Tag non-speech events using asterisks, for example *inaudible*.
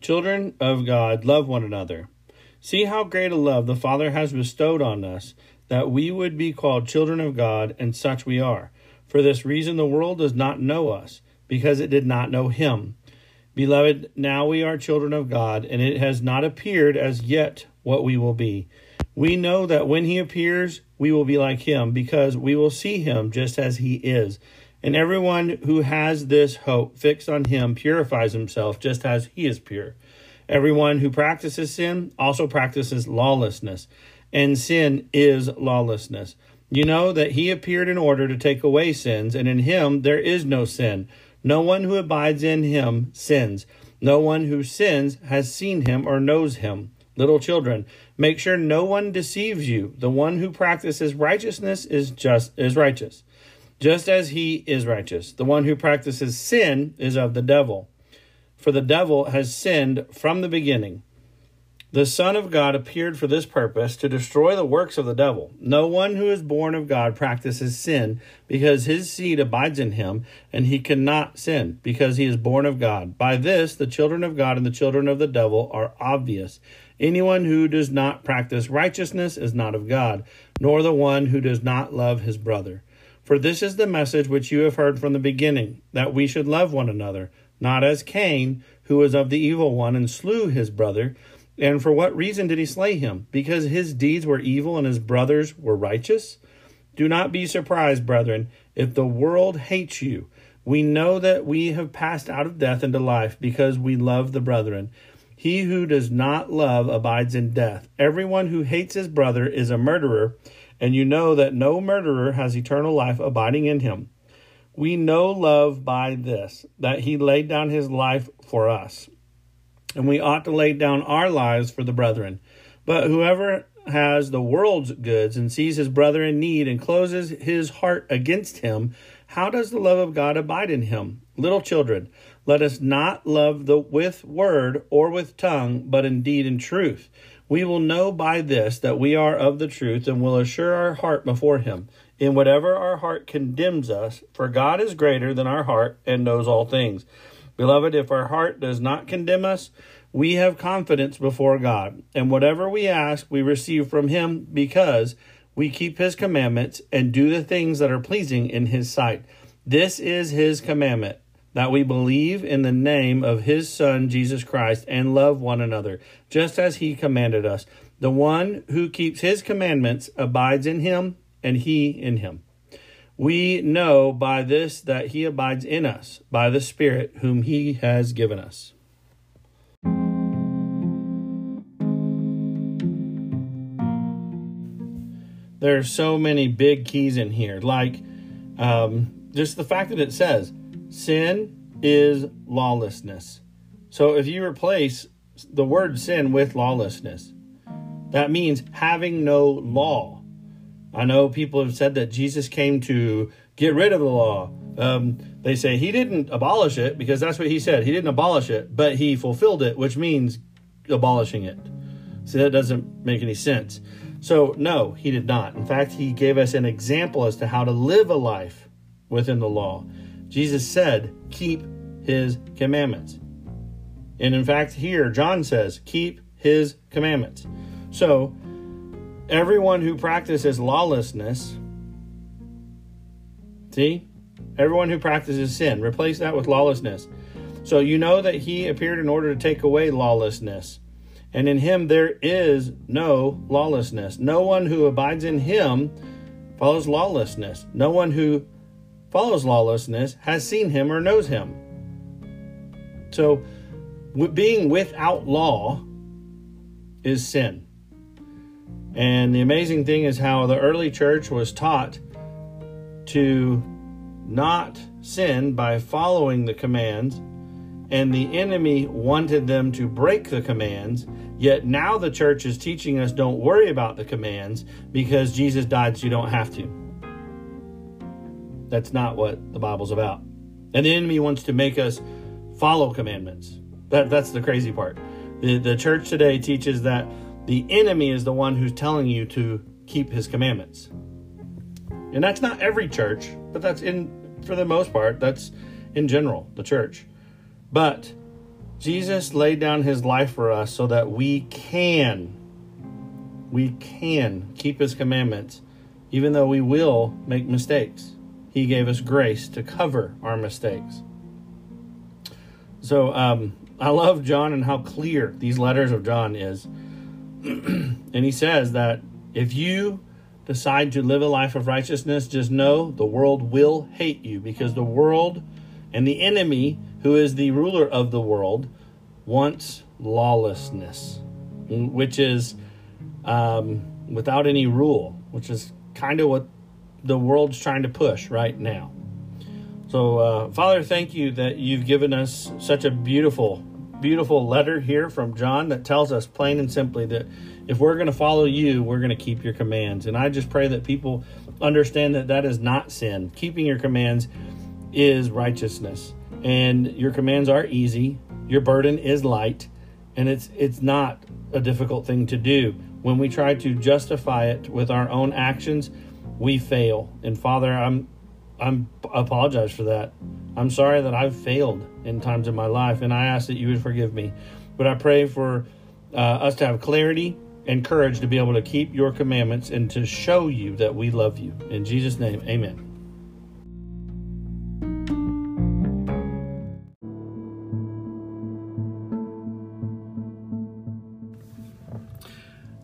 Children of God, love one another. See how great a love the Father has bestowed on us, that we would be called children of God, and such we are. For this reason, the world does not know us, because it did not know Him. Beloved, now we are children of God, and it has not appeared as yet what we will be. We know that when He appears, we will be like Him, because we will see Him just as He is. And everyone who has this hope fixed on him purifies himself just as he is pure. Everyone who practices sin also practices lawlessness, and sin is lawlessness. You know that he appeared in order to take away sins, and in him there is no sin. No one who abides in him sins. No one who sins has seen him or knows him. Little children, make sure no one deceives you. The one who practices righteousness is just is righteous just as he is righteous. The one who practices sin is of the devil, for the devil has sinned from the beginning. The Son of God appeared for this purpose, to destroy the works of the devil. No one who is born of God practices sin, because his seed abides in him, and he cannot sin, because he is born of God. By this, the children of God and the children of the devil are obvious. Anyone who does not practice righteousness is not of God, nor the one who does not love his brother. For this is the message which you have heard from the beginning, that we should love one another, not as Cain, who was of the evil one and slew his brother. And for what reason did he slay him? Because his deeds were evil and his brothers were righteous? Do not be surprised, brethren, if the world hates you. We know that we have passed out of death into life because we love the brethren. He who does not love abides in death. Everyone who hates his brother is a murderer and you know that no murderer has eternal life abiding in him. We know love by this, that he laid down his life for us, and we ought to lay down our lives for the brethren. But whoever has the world's goods and sees his brother in need and closes his heart against him, how does the love of God abide in him? Little children, let us not love the with word or with tongue, but indeed in deed and truth. We will know by this that we are of the truth and will assure our heart before him in whatever our heart condemns us, for God is greater than our heart and knows all things. Beloved, if our heart does not condemn us, we have confidence before God, and whatever we ask, we receive from him because we keep his commandments and do the things that are pleasing in his sight. This is his commandment that we believe in the name of his Son, Jesus Christ, and love one another, just as he commanded us. The one who keeps his commandments abides in him, and he in him. We know by this that he abides in us, by the Spirit whom he has given us. There are so many big keys in here, like um, just the fact that it says sin is lawlessness. So if you replace the word sin with lawlessness, that means having no law. I know people have said that Jesus came to get rid of the law. Um, they say he didn't abolish it because that's what he said. He didn't abolish it, but he fulfilled it, which means abolishing it. See, that doesn't make any sense. So, no, he did not. In fact, he gave us an example as to how to live a life within the law. Jesus said, Keep his commandments. And in fact, here, John says, Keep his commandments. So, everyone who practices lawlessness, see, everyone who practices sin, replace that with lawlessness. So, you know that he appeared in order to take away lawlessness. And in him there is no lawlessness. No one who abides in him follows lawlessness. No one who follows lawlessness has seen him or knows him. So, being without law is sin. And the amazing thing is how the early church was taught to not sin by following the commands, and the enemy wanted them to break the commands. Yet now the church is teaching us don't worry about the commands because Jesus died so you don't have to. That's not what the Bible's about. And the enemy wants to make us follow commandments. That, that's the crazy part. The, the church today teaches that the enemy is the one who's telling you to keep his commandments. And that's not every church, but that's in, for the most part, that's in general, the church. But Jesus laid down his life for us so that we can, we can keep his commandments, even though we will make mistakes. He gave us grace to cover our mistakes. So um, I love John and how clear these letters of John is. *clears throat* and he says that if you decide to live a life of righteousness, just know the world will hate you because the world and the enemy, who is the ruler of the world, wants lawlessness, which is um, without any rule, which is kind of what the world's trying to push right now. So, uh, Father, thank you that you've given us such a beautiful, beautiful letter here from John that tells us plain and simply that if we're going to follow you, we're going to keep your commands. And I just pray that people understand that that is not sin. Keeping your commands is righteousness. And your commands are easy, your burden is light, and it's it's not a difficult thing to do. When we try to justify it with our own actions, we fail. And Father, I'm I'm apologize for that. I'm sorry that I've failed in times in my life, and I ask that you would forgive me. But I pray for uh, us to have clarity and courage to be able to keep your commandments and to show you that we love you. In Jesus' name, amen.